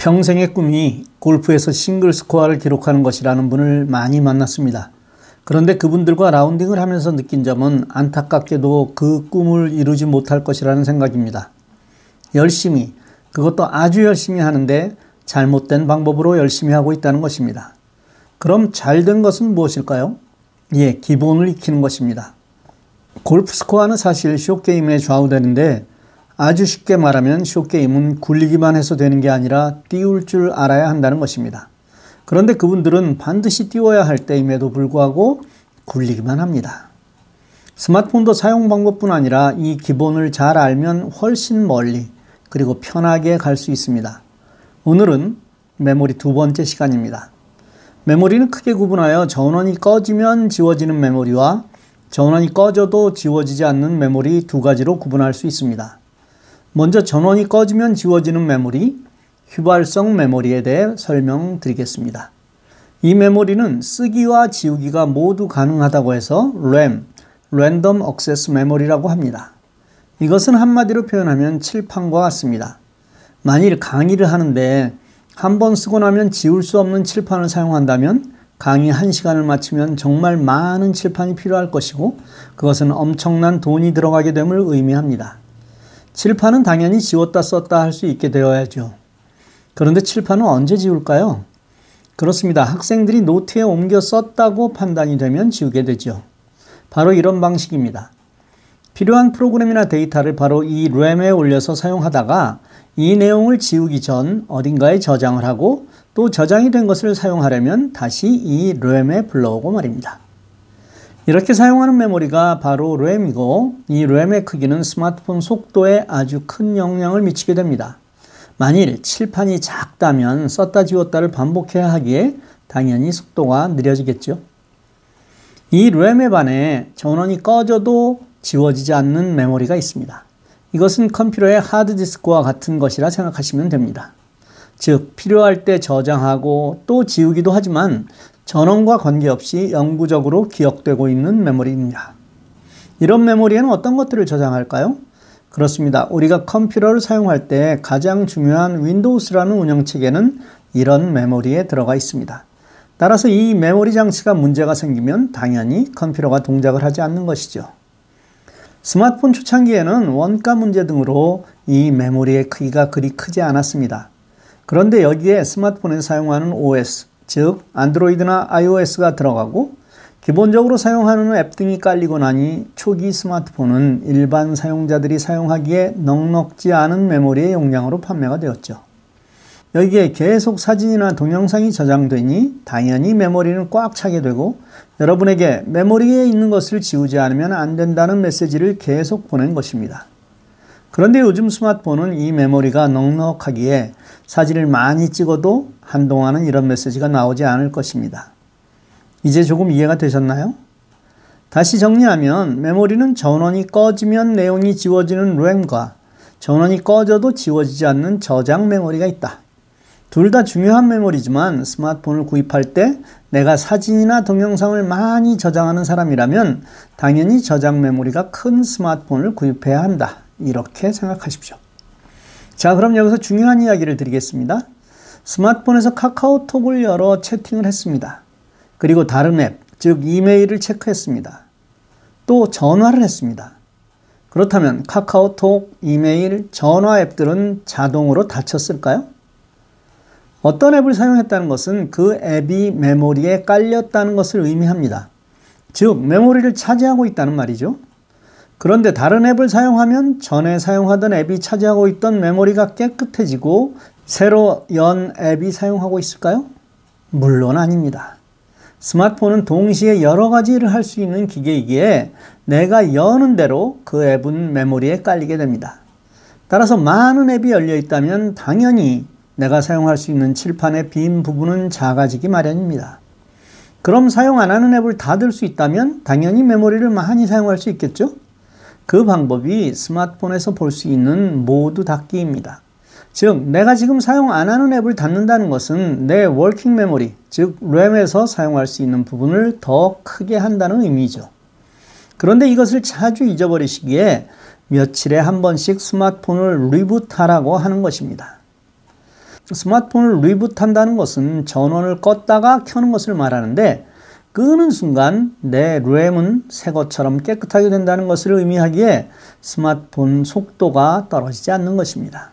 평생의 꿈이 골프에서 싱글 스코어를 기록하는 것이라는 분을 많이 만났습니다. 그런데 그분들과 라운딩을 하면서 느낀 점은 안타깝게도 그 꿈을 이루지 못할 것이라는 생각입니다. 열심히, 그것도 아주 열심히 하는데 잘못된 방법으로 열심히 하고 있다는 것입니다. 그럼 잘 된 것은 무엇일까요? 예, 기본을 익히는 것입니다. 골프 스코어는 사실 쇼게임에 좌우되는데 아주 쉽게 말하면 쇼게임은 굴리기만 해서 되는 게 아니라 띄울 줄 알아야 한다는 것입니다. 그런데 그분들은 반드시 띄워야 할 때임에도 불구하고 굴리기만 합니다. 스마트폰도 사용 방법뿐 아니라 이 기본을 잘 알면 훨씬 멀리 그리고 편하게 갈 수 있습니다. 오늘은 메모리 두 번째 시간입니다. 메모리는 크게 구분하여 전원이 꺼지면 지워지는 메모리와 전원이 꺼져도 지워지지 않는 메모리 두 가지로 구분할 수 있습니다. 먼저 전원이 꺼지면 지워지는 메모리, 휘발성 메모리에 대해 설명드리겠습니다. 이 메모리는 쓰기와 지우기가 모두 가능하다고 해서 RAM, Random Access Memory라고 합니다. 이것은 한마디로 표현하면 칠판과 같습니다. 만일 강의를 하는데 한 번 쓰고 나면 지울 수 없는 칠판을 사용한다면 강의 1시간을 마치면 정말 많은 칠판이 필요할 것이고 그것은 엄청난 돈이 들어가게 됨을 의미합니다. 칠판은 당연히 지웠다 썼다 할 수 있게 되어야죠. 그런데 칠판은 언제 지울까요? 그렇습니다. 학생들이 노트에 옮겨 썼다고 판단이 되면 지우게 되죠. 바로 이런 방식입니다. 필요한 프로그램이나 데이터를 바로 이 램에 올려서 사용하다가 이 내용을 지우기 전 어딘가에 저장을 하고 또 저장이 된 것을 사용하려면 다시 이 램에 불러오고 말입니다. 이렇게 사용하는 메모리가 바로 램이고 이 램의 크기는 스마트폰 속도에 아주 큰 영향을 미치게 됩니다. 만일 칠판이 작다면 썼다 지웠다를 반복해야 하기에 당연히 속도가 느려지겠죠. 이 램에 반해 전원이 꺼져도 지워지지 않는 메모리가 있습니다. 이것은 컴퓨터의 하드디스크와 같은 것이라 생각하시면 됩니다. 즉, 필요할 때 저장하고 또 지우기도 하지만 전원과 관계없이 영구적으로 기억되고 있는 메모리입니다. 이런 메모리에는 어떤 것들을 저장할까요? 그렇습니다. 우리가 컴퓨터를 사용할 때 가장 중요한 Windows라는 운영체계는 이런 메모리에 들어가 있습니다. 따라서 이 메모리 장치가 문제가 생기면 당연히 컴퓨터가 동작을 하지 않는 것이죠. 스마트폰 초창기에는 원가 문제 등으로 이 메모리의 크기가 그리 크지 않았습니다. 그런데 여기에 스마트폰에서 사용하는 OS, 즉 안드로이드나 iOS가 들어가고 기본적으로 사용하는 앱 등이 깔리고 나니 초기 스마트폰은 일반 사용자들이 사용하기에 넉넉지 않은 메모리의 용량으로 판매가 되었죠. 여기에 계속 사진이나 동영상이 저장되니 당연히 메모리는 꽉 차게 되고 여러분에게 메모리에 있는 것을 지우지 않으면 안 된다는 메시지를 계속 보낸 것입니다. 그런데 요즘 스마트폰은 이 메모리가 넉넉하기에 사진을 많이 찍어도 한동안은 이런 메시지가 나오지 않을 것입니다. 이제 조금 이해가 되셨나요? 다시 정리하면 메모리는 전원이 꺼지면 내용이 지워지는 램과 전원이 꺼져도 지워지지 않는 저장 메모리가 있다. 둘 다 중요한 메모리지만 스마트폰을 구입할 때 내가 사진이나 동영상을 많이 저장하는 사람이라면 당연히 저장 메모리가 큰 스마트폰을 구입해야 한다. 이렇게 생각하십시오. 자, 그럼 여기서 중요한 이야기를 드리겠습니다. 스마트폰에서 카카오톡을 열어 채팅을 했습니다. 그리고 다른 앱, 즉 이메일을 체크했습니다. 또 전화를 했습니다. 그렇다면 카카오톡, 이메일, 전화 앱들은 자동으로 닫혔을까요? 어떤 앱을 사용했다는 것은 그 앱이 메모리에 깔렸다는 것을 의미합니다. 즉, 메모리를 차지하고 있다는 말이죠. 그런데 다른 앱을 사용하면 전에 사용하던 앱이 차지하고 있던 메모리가 깨끗해지고 새로 연 앱이 사용하고 있을까요? 물론 아닙니다. 스마트폰은 동시에 여러 가지 일을 할수 있는 기계이기에 내가 여는 대로 그 앱은 메모리에 깔리게 됩니다. 따라서 많은 앱이 열려 있다면 당연히 내가 사용할 수 있는 칠판의 빈 부분은 작아지기 마련입니다. 그럼 사용 안 하는 앱을 닫을 수 있다면 당연히 메모리를 많이 사용할 수 있겠죠? 그 방법이 스마트폰에서 볼 수 있는 모두 닫기입니다. 즉, 내가 지금 사용 안 하는 앱을 닫는다는 것은 내 working 메모리, 즉, 램에서 사용할 수 있는 부분을 더 크게 한다는 의미죠. 그런데 이것을 자주 잊어버리시기에 며칠에 한 번씩 스마트폰을 reboot하라고 하는 것입니다. 스마트폰을 reboot한다는 것은 전원을 껐다가 켜는 것을 말하는데 끄는 순간 내 램은 새 것처럼 깨끗하게 된다는 것을 의미하기에 스마트폰 속도가 떨어지지 않는 것입니다.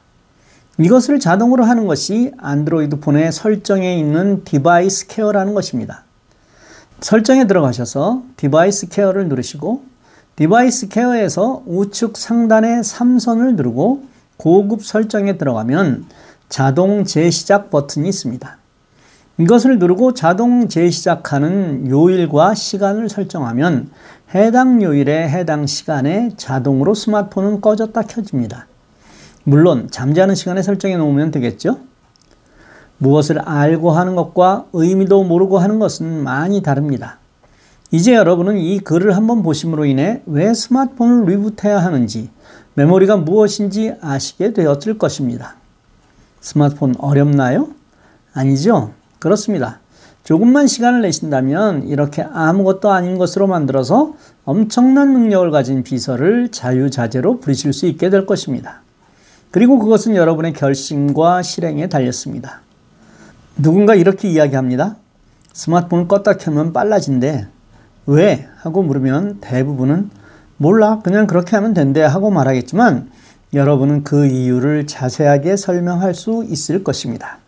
이것을 자동으로 하는 것이 안드로이드 폰의 설정에 있는 device care라는 것입니다. 설정에 들어가셔서 device care를 누르시고 디바이스 케어에서 우측 상단의 3선을 누르고 고급 설정에 들어가면 자동 재시작 버튼이 있습니다. 이것을 누르고 자동 재시작하는 요일과 시간을 설정하면 해당 요일에 해당 시간에 자동으로 스마트폰은 꺼졌다 켜집니다. 물론 잠자는 시간에 설정해 놓으면 되겠죠? 무엇을 알고 하는 것과 의미도 모르고 하는 것은 많이 다릅니다. 이제 여러분은 이 글을 한번 보심으로 인해 왜 스마트폰을 리부트해야 하는지, 메모리가 무엇인지 아시게 되었을 것입니다. 스마트폰 어렵나요? 아니죠? 그렇습니다. 조금만 시간을 내신다면 이렇게 아무것도 아닌 것으로 만들어서 엄청난 능력을 가진 비서를 자유자재로 부리실 수 있게 될 것입니다. 그리고 그것은 여러분의 결심과 실행에 달렸습니다. 누군가 이렇게 이야기합니다. 스마트폰을 껐다 켜면 빨라진대. 왜? 하고 물으면 대부분은 몰라. 그냥 그렇게 하면 된대. 하고 말하겠지만 여러분은 그 이유를 자세하게 설명할 수 있을 것입니다.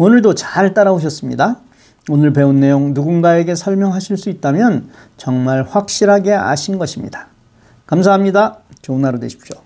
오늘도 잘 따라오셨습니다. 오늘 배운 내용 누군가에게 설명하실 수 있다면 정말 확실하게 아신 것입니다. 감사합니다. 좋은 하루 되십시오.